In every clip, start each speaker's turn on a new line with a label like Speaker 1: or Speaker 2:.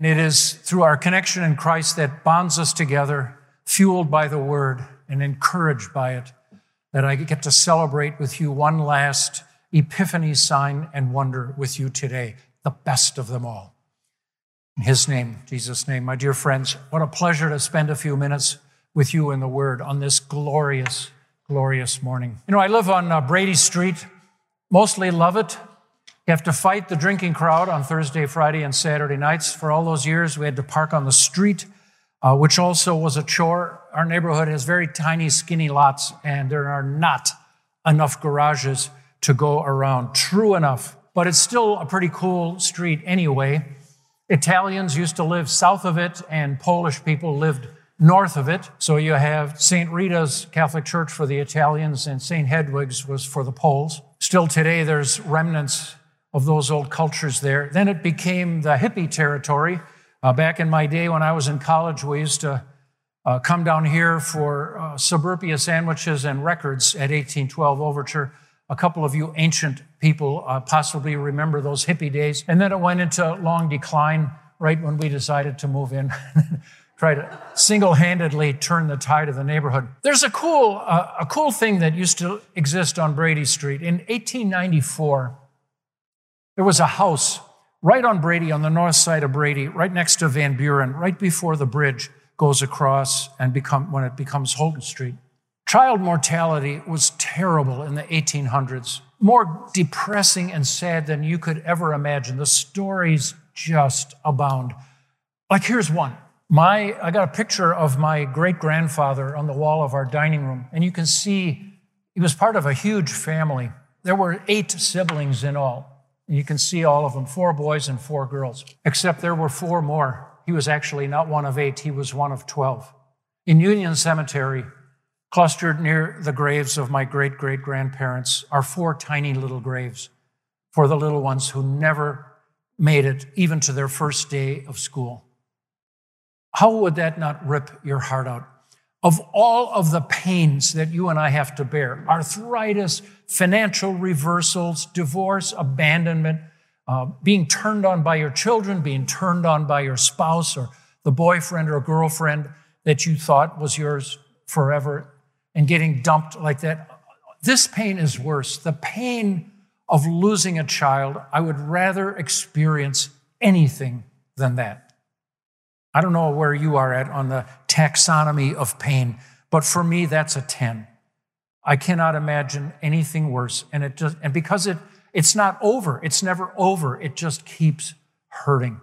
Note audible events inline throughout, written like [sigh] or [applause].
Speaker 1: And it is through our connection in Christ that bonds us together, fueled by the word and encouraged by it, that I get to celebrate with you one last epiphany sign and wonder with you today, the best of them all. In his name, Jesus' name, my dear friends, what a pleasure to spend a few minutes with you in the word on this glorious, glorious morning. You know, I live on uh, Brady Street, mostly love it. You have to fight the drinking crowd on Thursday, Friday, and Saturday nights. For all those years, we had to park on the street, uh, which also was a chore. Our neighborhood has very tiny, skinny lots, and there are not enough garages to go around. True enough, but it's still a pretty cool street anyway. Italians used to live south of it, and Polish people lived north of it. So you have St. Rita's Catholic Church for the Italians, and St. Hedwig's was for the Poles. Still today, there's remnants of those old cultures there. Then it became the hippie territory. Uh, back in my day when I was in college, we used to uh, come down here for uh, suburbia sandwiches and records at 1812 Overture. A couple of you ancient people uh, possibly remember those hippie days. And then it went into long decline right when we decided to move in. [laughs] Try to single-handedly turn the tide of the neighborhood. There's a cool, uh, a cool thing that used to exist on Brady Street. In 1894, there was a house right on Brady, on the north side of Brady, right next to Van Buren, right before the bridge goes across and become, when it becomes Holton Street. Child mortality was terrible in the 1800s, more depressing and sad than you could ever imagine. The stories just abound. Like, here's one. My, I got a picture of my great grandfather on the wall of our dining room, and you can see he was part of a huge family. There were eight siblings in all. You can see all of them four boys and four girls, except there were four more. He was actually not one of eight, he was one of 12. In Union Cemetery, clustered near the graves of my great great grandparents, are four tiny little graves for the little ones who never made it even to their first day of school. How would that not rip your heart out? Of all of the pains that you and I have to bear arthritis, financial reversals, divorce, abandonment, uh, being turned on by your children, being turned on by your spouse or the boyfriend or girlfriend that you thought was yours forever, and getting dumped like that. This pain is worse. The pain of losing a child, I would rather experience anything than that. I don't know where you are at on the taxonomy of pain, but for me, that's a 10. I cannot imagine anything worse. And it just, and because it, it's not over, it's never over, it just keeps hurting.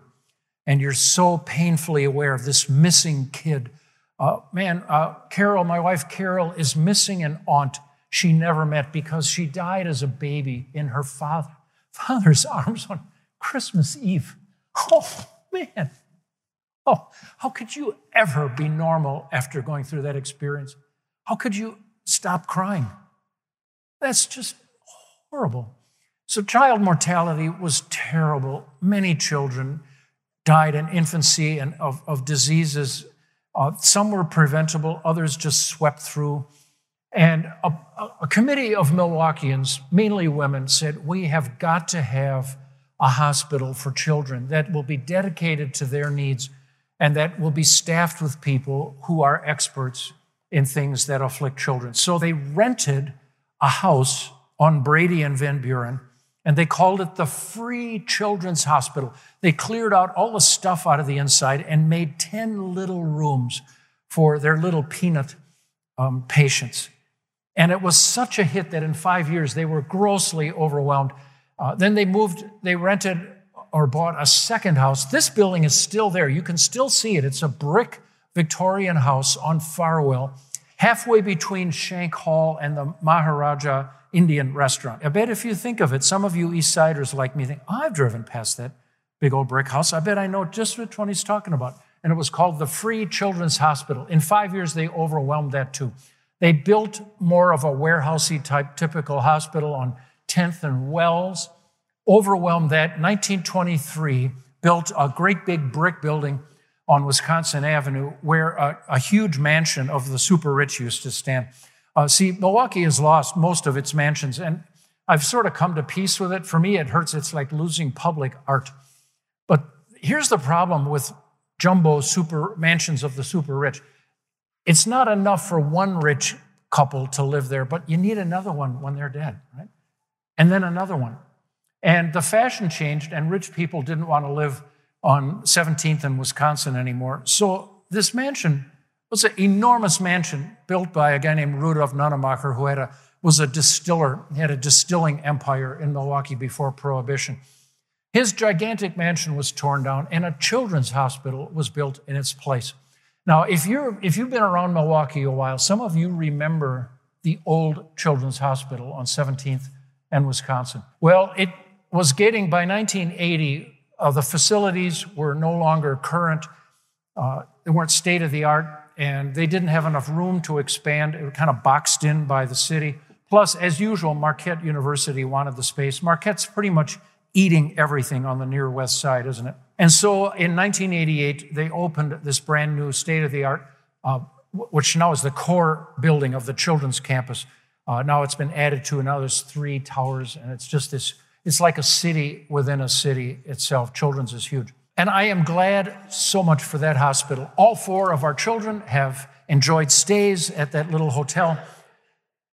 Speaker 1: And you're so painfully aware of this missing kid. Uh, man, uh, Carol, my wife Carol, is missing an aunt she never met because she died as a baby in her father, father's [laughs] arms on Christmas Eve. Oh, man. Oh, how could you ever be normal after going through that experience? How could you stop crying? That's just horrible. So, child mortality was terrible. Many children died in infancy and of, of diseases. Uh, some were preventable, others just swept through. And a, a committee of Milwaukeeans, mainly women, said, We have got to have a hospital for children that will be dedicated to their needs and that will be staffed with people who are experts in things that afflict children. So they rented a house on Brady and Van Buren, and they called it the Free Children's Hospital. They cleared out all the stuff out of the inside and made 10 little rooms for their little peanut um, patients. And it was such a hit that in five years they were grossly overwhelmed. Uh, then they moved, they rented or bought a second house. This building is still there. You can still see it. It's a brick Victorian house on Farwell, halfway between Shank Hall and the Maharaja Indian restaurant. I bet if you think of it, some of you East Siders like me think, oh, I've driven past that big old brick house. I bet I know just one he's talking about. And it was called the Free Children's Hospital. In five years, they overwhelmed that too. They built more of a warehousey type typical hospital on 10th and Wells overwhelmed that. 1923 built a great big brick building on Wisconsin Avenue where a, a huge mansion of the super rich used to stand. Uh, see, Milwaukee has lost most of its mansions, and I've sort of come to peace with it. For me, it hurts. It's like losing public art. But here's the problem with jumbo super mansions of the super rich. It's not enough for one rich couple to live there, but you need another one when they're dead, right? And then another one. And the fashion changed, and rich people didn't want to live on 17th and Wisconsin anymore. So this mansion was an enormous mansion built by a guy named Rudolf Nunnemacher, who had a, was a distiller. He had a distilling empire in Milwaukee before Prohibition. His gigantic mansion was torn down, and a children's hospital was built in its place. Now, if, you're, if you've been around Milwaukee a while, some of you remember the old children's hospital on 17th and Wisconsin. Well, it was getting, by 1980, uh, the facilities were no longer current, uh, they weren't state of the art, and they didn't have enough room to expand. It was kind of boxed in by the city. Plus, as usual, Marquette University wanted the space. Marquette's pretty much eating everything on the near west side, isn't it? And so in 1988, they opened this brand new state of the art, uh, which now is the core building of the children's campus. Uh, now it's been added to, and now there's three towers, and it's just this, it's like a city within a city itself. Children's is huge. And I am glad so much for that hospital. All four of our children have enjoyed stays at that little hotel.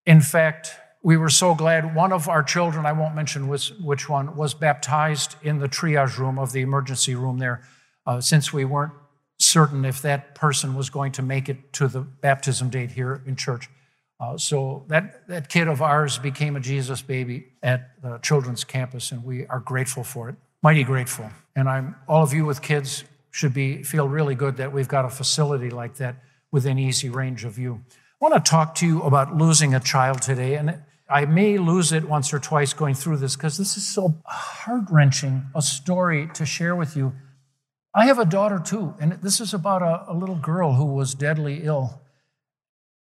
Speaker 1: In fact, we were so glad one of our children, I won't mention which, which one, was baptized in the triage room of the emergency room there, uh, since we weren't certain if that person was going to make it to the baptism date here in church. Uh, so that, that kid of ours became a Jesus baby at the children's campus, and we are grateful for it. Mighty grateful. And I'm all of you with kids should be feel really good that we've got a facility like that within easy range of you. I want to talk to you about losing a child today, and I may lose it once or twice going through this because this is so heart wrenching a story to share with you. I have a daughter too, and this is about a, a, little girl who was deadly ill.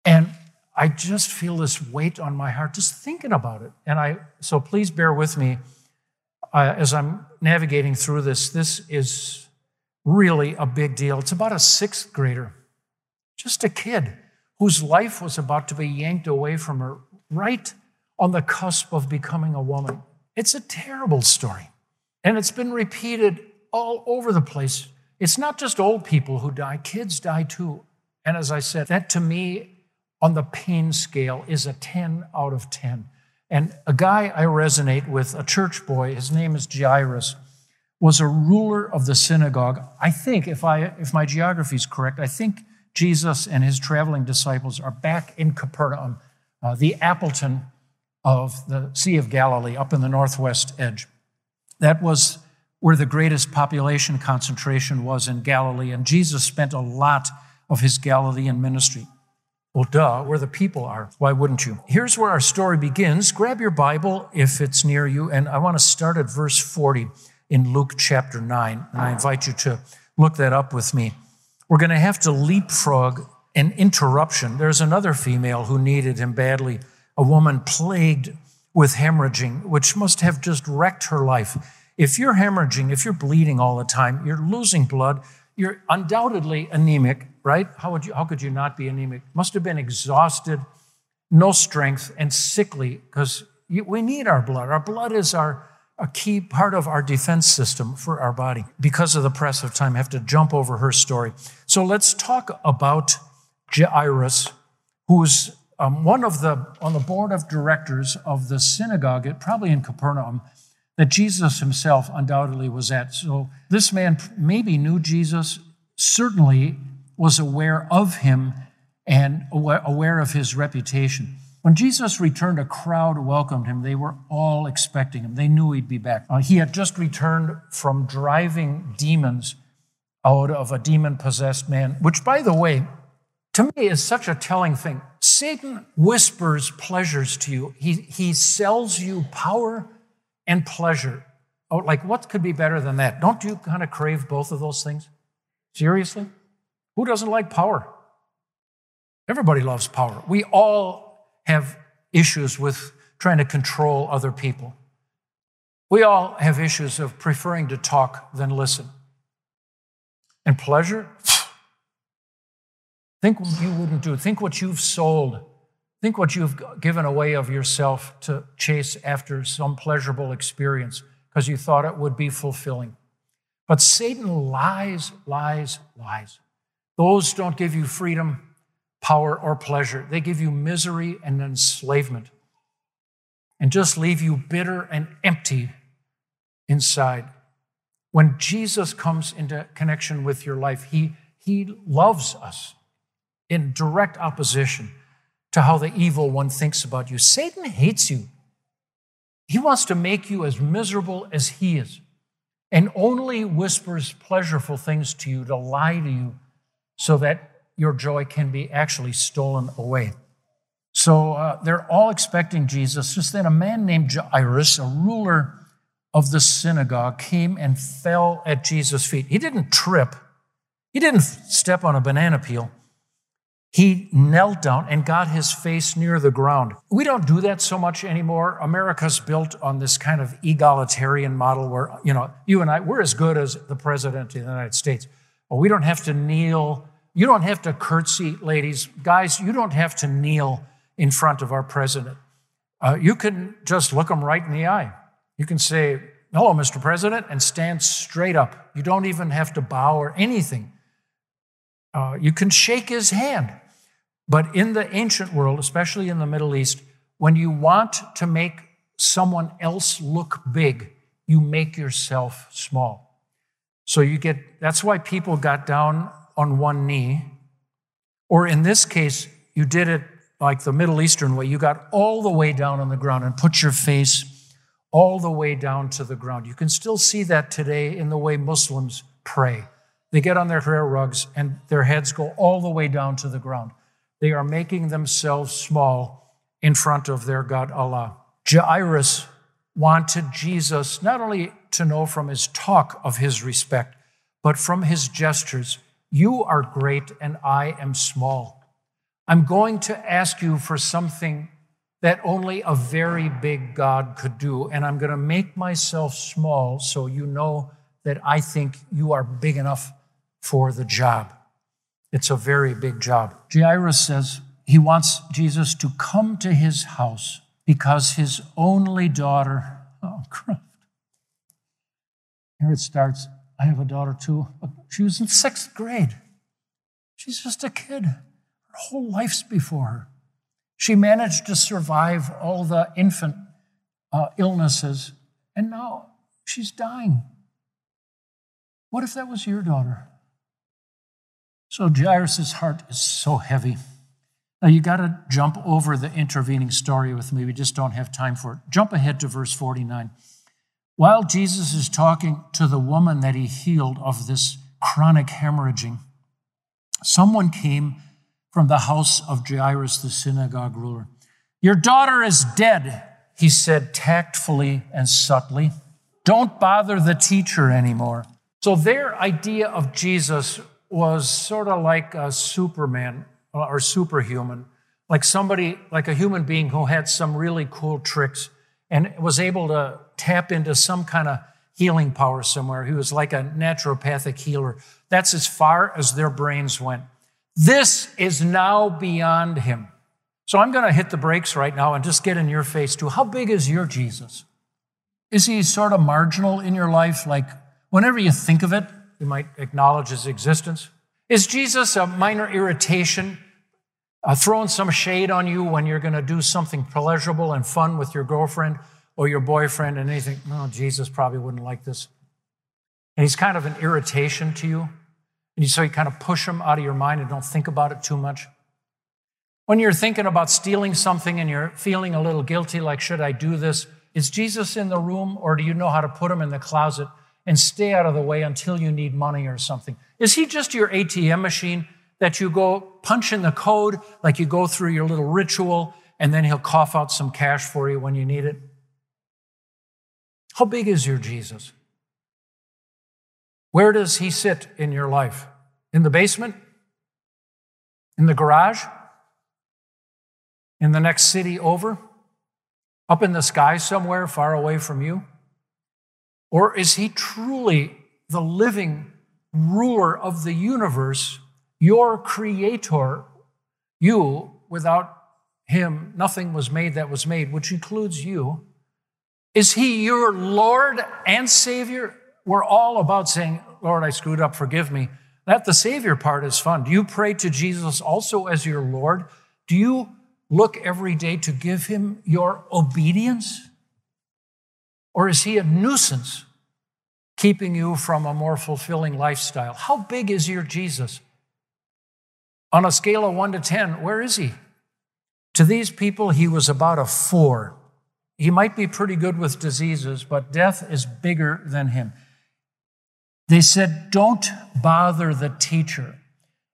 Speaker 1: And I just feel this weight on my heart just thinking about it. And I, so please bear with me uh, as I'm navigating through this. This is really a big deal. It's about a sixth grader, just a kid whose life was about to be yanked away from her right on the cusp of becoming a woman. It's a terrible story. And it's been repeated all over the place. It's not just old people who die, kids die too. And as I said, that to me on the pain scale is a 10 out of 10. And a guy I resonate with, a church boy, his name is Jairus, was a ruler of the synagogue. I think, if, I, if my geography is correct, I think Jesus and his traveling disciples are back in Capernaum, uh, the Appleton of the Sea of Galilee up in the northwest edge. That was where the greatest population concentration was in Galilee, and Jesus spent a lot of his Galilean ministry. Well, duh, where the people are. Why wouldn't you? Here's where our story begins. Grab your Bible if it's near you, and I want to start at verse 40 in Luke chapter 9. And I invite you to look that up with me. We're going to have to leapfrog an interruption. There's another female who needed him badly a woman plagued with hemorrhaging, which must have just wrecked her life. If you're hemorrhaging, if you're bleeding all the time, you're losing blood, you're undoubtedly anemic, right? How, would you, how could you not be anemic? Must have been exhausted, no strength, and sickly because we need our blood. Our blood is our a key part of our defense system for our body. Because of the press of time, I have to jump over her story. So let's talk about Jairus, who's um, one of the, on the board of directors of the synagogue, probably in Capernaum, that Jesus himself undoubtedly was at. So this man maybe knew Jesus, certainly was aware of him and aware of his reputation. When Jesus returned, a crowd welcomed him. They were all expecting him. They knew he'd be back. Uh, he had just returned from driving demons out of a demon possessed man, which, by the way, to me is such a telling thing. Satan whispers pleasures to you, he, he sells you power and pleasure. Oh, like what could be better than that? Don't you kind of crave both of those things? Seriously? Who doesn't like power? Everybody loves power. We all have issues with trying to control other people. We all have issues of preferring to talk than listen. And pleasure? [sighs] Think what you wouldn't do. Think what you've sold. Think what you've given away of yourself to chase after some pleasurable experience because you thought it would be fulfilling. But Satan lies, lies, lies. Those don't give you freedom, power, or pleasure. They give you misery and enslavement and just leave you bitter and empty inside. When Jesus comes into connection with your life, he, he loves us in direct opposition to how the evil one thinks about you. Satan hates you. He wants to make you as miserable as he is and only whispers pleasurable things to you to lie to you so that your joy can be actually stolen away. So uh, they're all expecting Jesus. Just then, a man named Jairus, a ruler of the synagogue, came and fell at Jesus' feet. He didn't trip, he didn't step on a banana peel. He knelt down and got his face near the ground. We don't do that so much anymore. America's built on this kind of egalitarian model where, you know, you and I, we're as good as the president of the United States. Well, we don't have to kneel. You don't have to curtsy, ladies. Guys, you don't have to kneel in front of our president. Uh, you can just look him right in the eye. You can say, Hello, Mr. President, and stand straight up. You don't even have to bow or anything. Uh, you can shake his hand. But in the ancient world, especially in the Middle East, when you want to make someone else look big, you make yourself small. So you get, that's why people got down on one knee. Or in this case, you did it like the Middle Eastern way. You got all the way down on the ground and put your face all the way down to the ground. You can still see that today in the way Muslims pray. They get on their prayer rugs and their heads go all the way down to the ground. They are making themselves small in front of their God Allah. Jairus wanted Jesus not only to know from his talk of his respect, but from his gestures, You are great and I am small. I'm going to ask you for something that only a very big God could do. And I'm going to make myself small so you know that I think you are big enough for the job. It's a very big job. Jairus says he wants Jesus to come to his house because his only daughter, oh, Christ. Here it starts. I have a daughter too. She was in sixth grade. She's just a kid. Her whole life's before her. She managed to survive all the infant uh, illnesses, and now she's dying. What if that was your daughter? So Jairus' heart is so heavy. Now you got to jump over the intervening story with me. We just don't have time for it. Jump ahead to verse 49. While Jesus is talking to the woman that he healed of this chronic hemorrhaging, someone came from the house of Jairus, the synagogue ruler. Your daughter is dead, he said tactfully and subtly. Don't bother the teacher anymore. So their idea of Jesus was sort of like a Superman uh, or superhuman, like somebody, like a human being who had some really cool tricks and was able to tap into some kind of healing power somewhere. He was like a naturopathic healer. That's as far as their brains went. This is now beyond him. So I'm going to hit the brakes right now and just get in your face too. How big is your Jesus? Is he sort of marginal in your life? Like whenever you think of it, you might acknowledge his existence. Is Jesus a minor irritation, uh, throwing some shade on you when you're going to do something pleasurable and fun with your girlfriend or your boyfriend and anything? No, Jesus probably wouldn't like this. And he's kind of an irritation to you. And so you kind of push him out of your mind and don't think about it too much. When you're thinking about stealing something and you're feeling a little guilty, like, should I do this? Is Jesus in the room or do you know how to put him in the closet and stay out of the way until you need money or something? Is he just your ATM machine that you go punch in the code, like you go through your little ritual, and then he'll cough out some cash for you when you need it? How big is your Jesus? Where does he sit in your life? In the basement? In the garage? In the next city over? Up in the sky somewhere far away from you? Or is he truly the living ruler of the universe, your creator? You, without him, nothing was made that was made, which includes you. Is he your Lord and Savior? we're all about saying, Lord, I screwed up, forgive me. That the Savior part is fun. Do you pray to Jesus also as your Lord? Do you look every day to give him your obedience? Or is he a nuisance keeping you from a more fulfilling lifestyle? How big is your Jesus? On a scale of one to 10, where is he? To these people, he was about a four. He might be pretty good with diseases, but death is bigger than him. They said, Don't bother the teacher.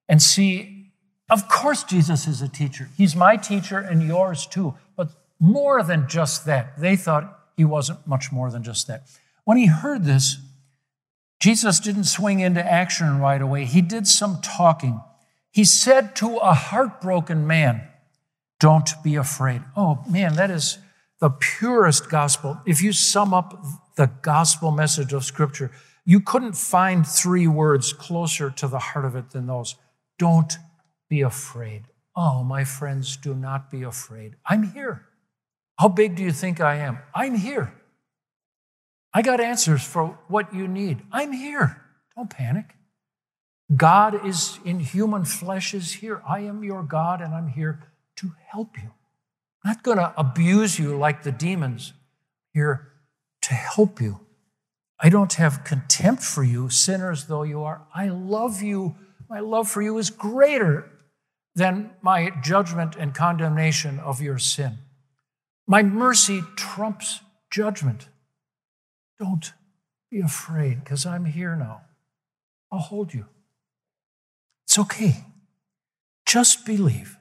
Speaker 1: And see, of course, Jesus is a teacher. He's my teacher and yours too. But more than just that, they thought he wasn't much more than just that. When he heard this, Jesus didn't swing into action right away. He did some talking. He said to a heartbroken man, Don't be afraid. Oh man, that is the purest gospel. If you sum up the gospel message of Scripture, you couldn't find three words closer to the heart of it than those. Don't be afraid. Oh, my friends, do not be afraid. I'm here. How big do you think I am? I'm here. I got answers for what you need. I'm here. Don't panic. God is in human flesh is here. I am your God and I'm here to help you. I'm not going to abuse you like the demons. here to help you. I don't have contempt for you, sinners though you are. I love you. My love for you is greater than my judgment and condemnation of your sin. My mercy trumps judgment. Don't be afraid because I'm here now. I'll hold you. It's okay. Just believe,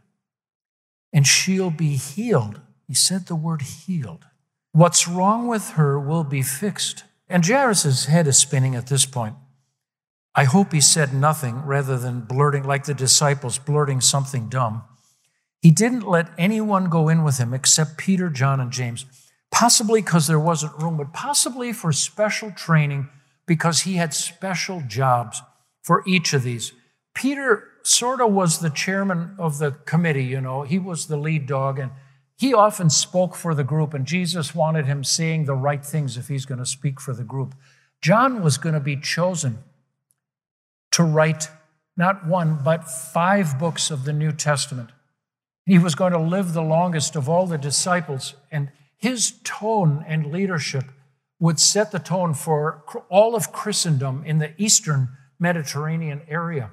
Speaker 1: and she'll be healed. He said the word healed. What's wrong with her will be fixed. And Jairus' head is spinning at this point. I hope he said nothing rather than blurting, like the disciples, blurting something dumb. He didn't let anyone go in with him except Peter, John, and James, possibly because there wasn't room, but possibly for special training because he had special jobs for each of these. Peter sort of was the chairman of the committee, you know, he was the lead dog, and he often spoke for the group, and Jesus wanted him saying the right things if he's going to speak for the group. John was going to be chosen to write not one, but five books of the New Testament. He was going to live the longest of all the disciples, and his tone and leadership would set the tone for all of Christendom in the eastern Mediterranean area.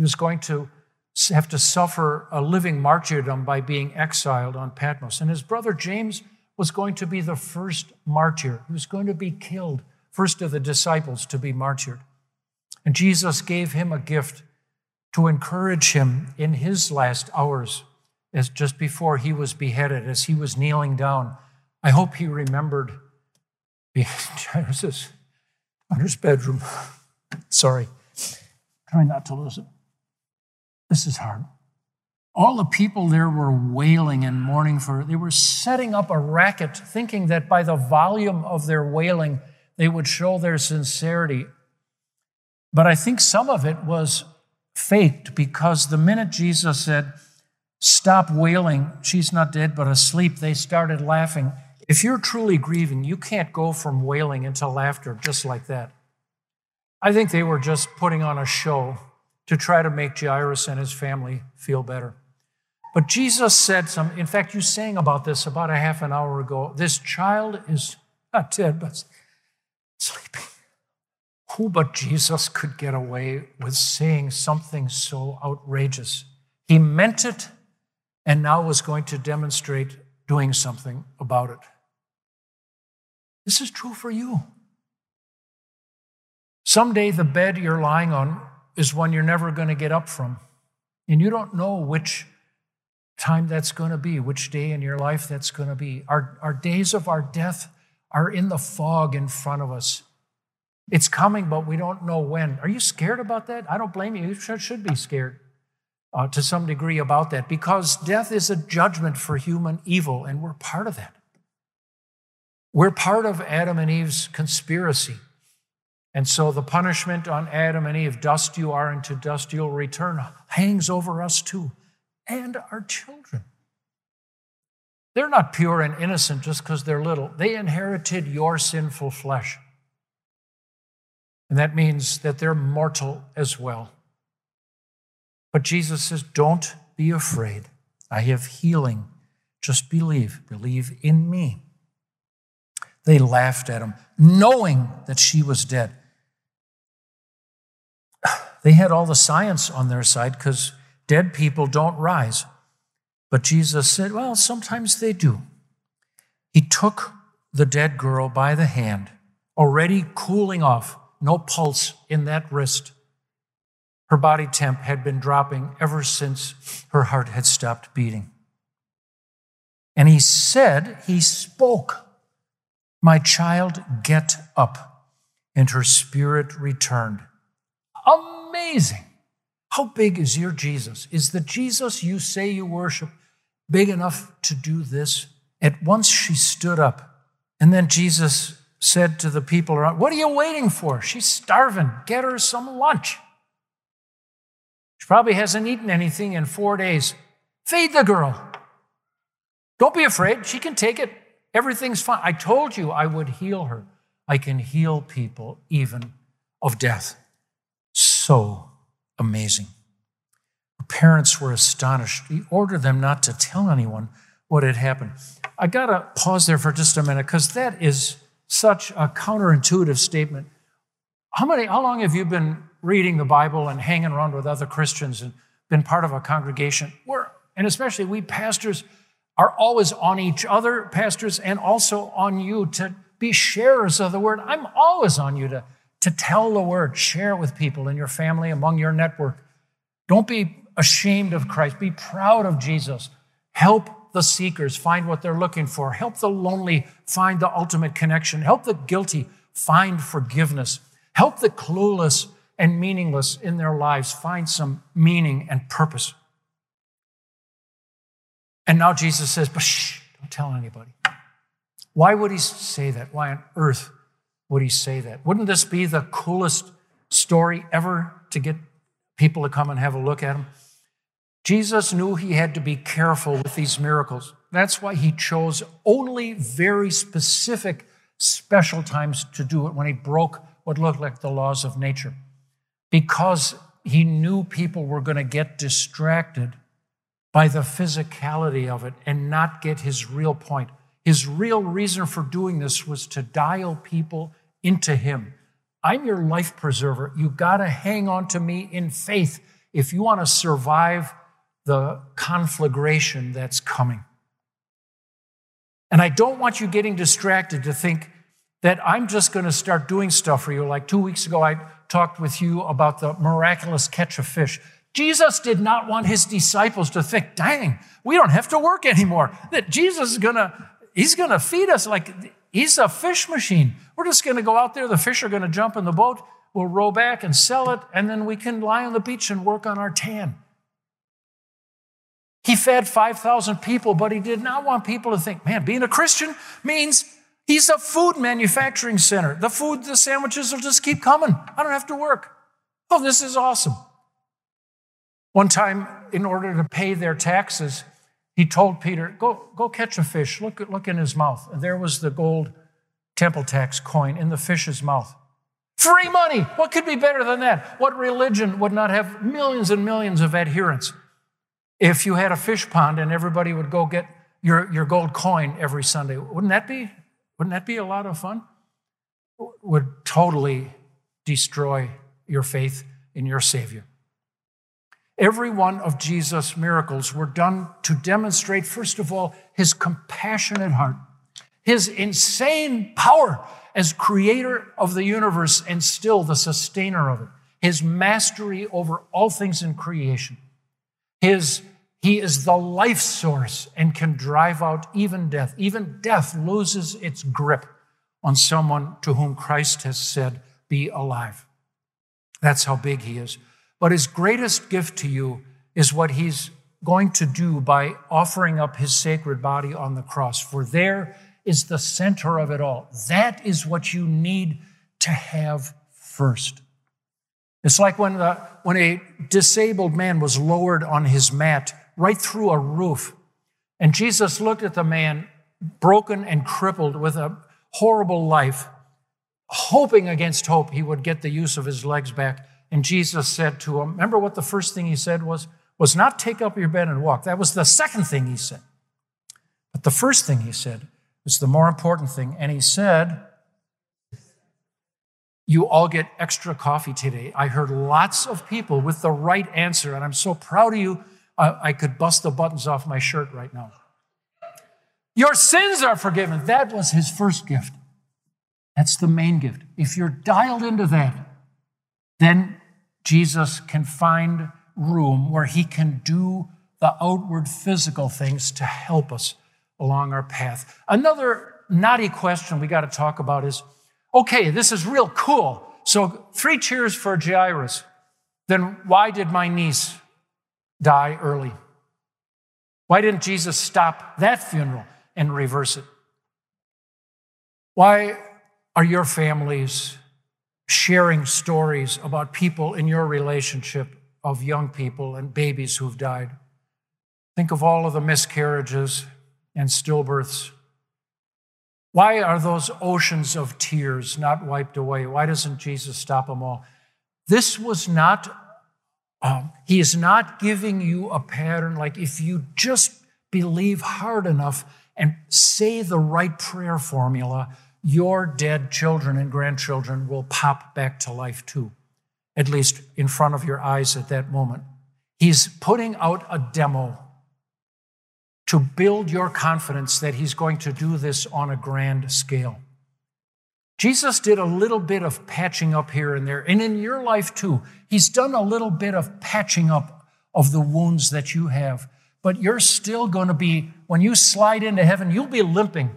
Speaker 1: He was going to have to suffer a living martyrdom by being exiled on Patmos. And his brother James was going to be the first martyr. He was going to be killed, first of the disciples to be martyred. And Jesus gave him a gift to encourage him in his last hours, as just before he was beheaded, as he was kneeling down. I hope he remembered [laughs] his bedroom. Sorry, try not to lose it. This is hard. All the people there were wailing and mourning for, they were setting up a racket, thinking that by the volume of their wailing, they would show their sincerity. But I think some of it was faked because the minute Jesus said, Stop wailing, she's not dead but asleep, they started laughing. If you're truly grieving, you can't go from wailing into laughter just like that. I think they were just putting on a show to try to make Jairus and his family feel better. But Jesus said some, in fact, you sang about this about a half an hour ago. This child is not dead, but sleeping. Who but Jesus could get away with saying something so outrageous? He meant it and now was going to demonstrate doing something about it. This is true for you. Someday, the bed you're lying on is one you're never going to get up from. And you don't know which time that's going to be, which day in your life that's going to be. Our, our days of our death are in the fog in front of us. It's coming, but we don't know when. Are you scared about that? I don't blame you. You should be scared uh, to some degree about that because death is a judgment for human evil, and we're part of that. We're part of Adam and Eve's conspiracy. And so the punishment on Adam and Eve, dust you are, and to dust you'll return, hangs over us too, and our children. They're not pure and innocent just because they're little. They inherited your sinful flesh. And that means that they're mortal as well. But Jesus says, Don't be afraid. I have healing. Just believe. Believe in me. They laughed at him, knowing that she was dead. They had all the science on their side because dead people don't rise. But Jesus said, Well, sometimes they do. He took the dead girl by the hand, already cooling off, no pulse in that wrist. Her body temp had been dropping ever since her heart had stopped beating. And he said, He spoke, My child, get up. And her spirit returned. Amazing. How big is your Jesus? Is the Jesus you say you worship big enough to do this? At once she stood up. And then Jesus said to the people around, What are you waiting for? She's starving. Get her some lunch. She probably hasn't eaten anything in four days. Feed the girl. Don't be afraid. She can take it. Everything's fine. I told you I would heal her. I can heal people even of death. So amazing. Her parents were astonished. He ordered them not to tell anyone what had happened. I got to pause there for just a minute because that is such a counterintuitive statement. How many how long have you been reading the Bible and hanging around with other Christians and been part of a congregation? We're, and especially we pastors are always on each other, pastors, and also on you to be sharers of the word. I'm always on you to, to tell the word, share it with people in your family, among your network. Don't be ashamed of Christ. Be proud of Jesus. Help the seekers find what they're looking for. Help the lonely find the ultimate connection. Help the guilty find forgiveness. Help the clueless and meaningless in their lives find some meaning and purpose. And now Jesus says, but shh, don't tell anybody. Why would he say that? Why on earth would he say that? Wouldn't this be the coolest story ever to get people to come and have a look at him? Jesus knew he had to be careful with these miracles. That's why he chose only very specific, special times to do it when he broke what looked like the laws of nature. Because he knew people were going to get distracted by the physicality of it and not get his real point. His real reason for doing this was to dial people into him. I'm your life preserver. You got to hang on to me in faith if you want to survive the conflagration that's coming. And I don't want you getting distracted to think that I'm just going to start doing stuff for you. Like two weeks ago, I talked with you about the miraculous catch of fish. Jesus did not want his disciples to think, dang, we don't have to work anymore. That Jesus is going to, he's going to feed us like he's a fish machine. We're just going to go out there. The fish are going to jump in the boat. We'll row back and sell it. And then we can lie on the beach and work on our tan. He fed 5,000 people, but he did not want people to think, man, being a Christian means he's a food manufacturing center. The food, the sandwiches will just keep coming. I don't have to work. Oh, this is awesome. One time, in order to pay their taxes, he told Peter, Go, go catch a fish. Look, look in his mouth. And there was the gold temple tax coin in the fish's mouth. Free money. What could be better than that? What religion would not have millions and millions of adherents? if you had a fish pond and everybody would go get your, your gold coin every Sunday. Wouldn't that be wouldn't that be a lot of fun? Would totally destroy your faith in your Savior. Every one of Jesus' miracles were done to demonstrate, first of all, his compassionate heart, his insane power as creator of the universe and still the sustainer of it, his mastery over all things in creation, his he is the life source and can drive out even death. Even death loses its grip on someone to whom Christ has said, Be alive. That's how big he is. But his greatest gift to you is what he's going to do by offering up his sacred body on the cross. For there is the center of it all. That is what you need to have first. It's like when, the, when a disabled man was lowered on his mat right through a roof. And Jesus looked at the man, broken and crippled with a horrible life, hoping against hope he would get the use of his legs back. And Jesus said to him, Remember what the first thing he said was? Was not take up your bed and walk. That was the second thing he said. But the first thing he said was the more important thing. And he said, You all get extra coffee today. I heard lots of people with the right answer, and I'm so proud of you. I, could bust the buttons off my shirt right now. Your sins are forgiven. That was his first gift. That's the main gift. If you're dialed into that, then Jesus can find room where he can do the outward physical things to help us along our path. Another knotty question we got to talk about is okay, this is real cool. So, three cheers for Jairus. Then why did my niece die early? Why didn't Jesus stop that funeral and reverse it? Why are your families sharing stories about people in your relationship of young people and babies who've died? Think of all of the miscarriages and stillbirths. Why are those oceans of tears not wiped away? Why doesn't Jesus stop them all? This was not, um, he is not giving you a pattern like if you just believe hard enough and say the right prayer formula, your dead children and grandchildren will pop back to life too, at least in front of your eyes at that moment. He's putting out a demo to build your confidence that He's going to do this on a grand scale. Jesus did a little bit of patching up here and there, and in your life too. He's done a little bit of patching up of the wounds that you have, but you're still going to be, when you slide into heaven, you'll be limping.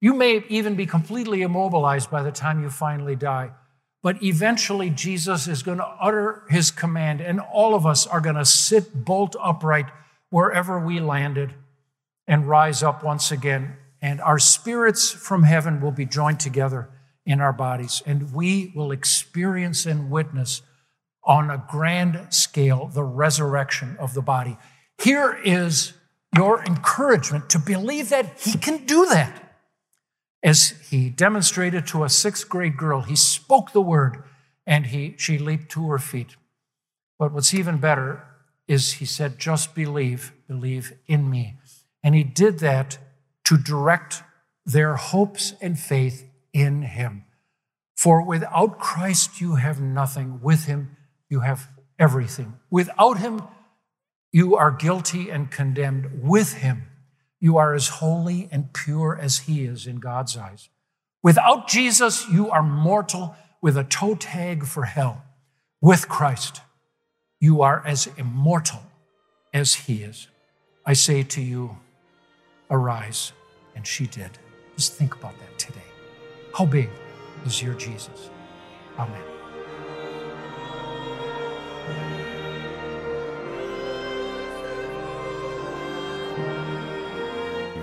Speaker 1: You may even be completely immobilized by the time you finally die. But eventually, Jesus is going to utter his command, and all of us are going to sit bolt upright wherever we landed and rise up once again. And our spirits from heaven will be joined together in our bodies, and we will experience and witness on a grand scale the resurrection of the body. Here is your encouragement to believe that He can do that. As He demonstrated to a sixth grade girl, He spoke the word and he, she leaped to her feet. But what's even better is He said, Just believe, believe in me. And he did that to direct their hopes and faith in him. For without Christ, you have nothing. With him, you have everything. Without him, you are guilty and condemned. With him, you are as holy and pure as he is in God's eyes. Without Jesus, you are mortal with a toe tag for hell. With Christ, you are as immortal as he is. I say to you, arise. And she did. Just think about that today. How big is your Jesus? Amen.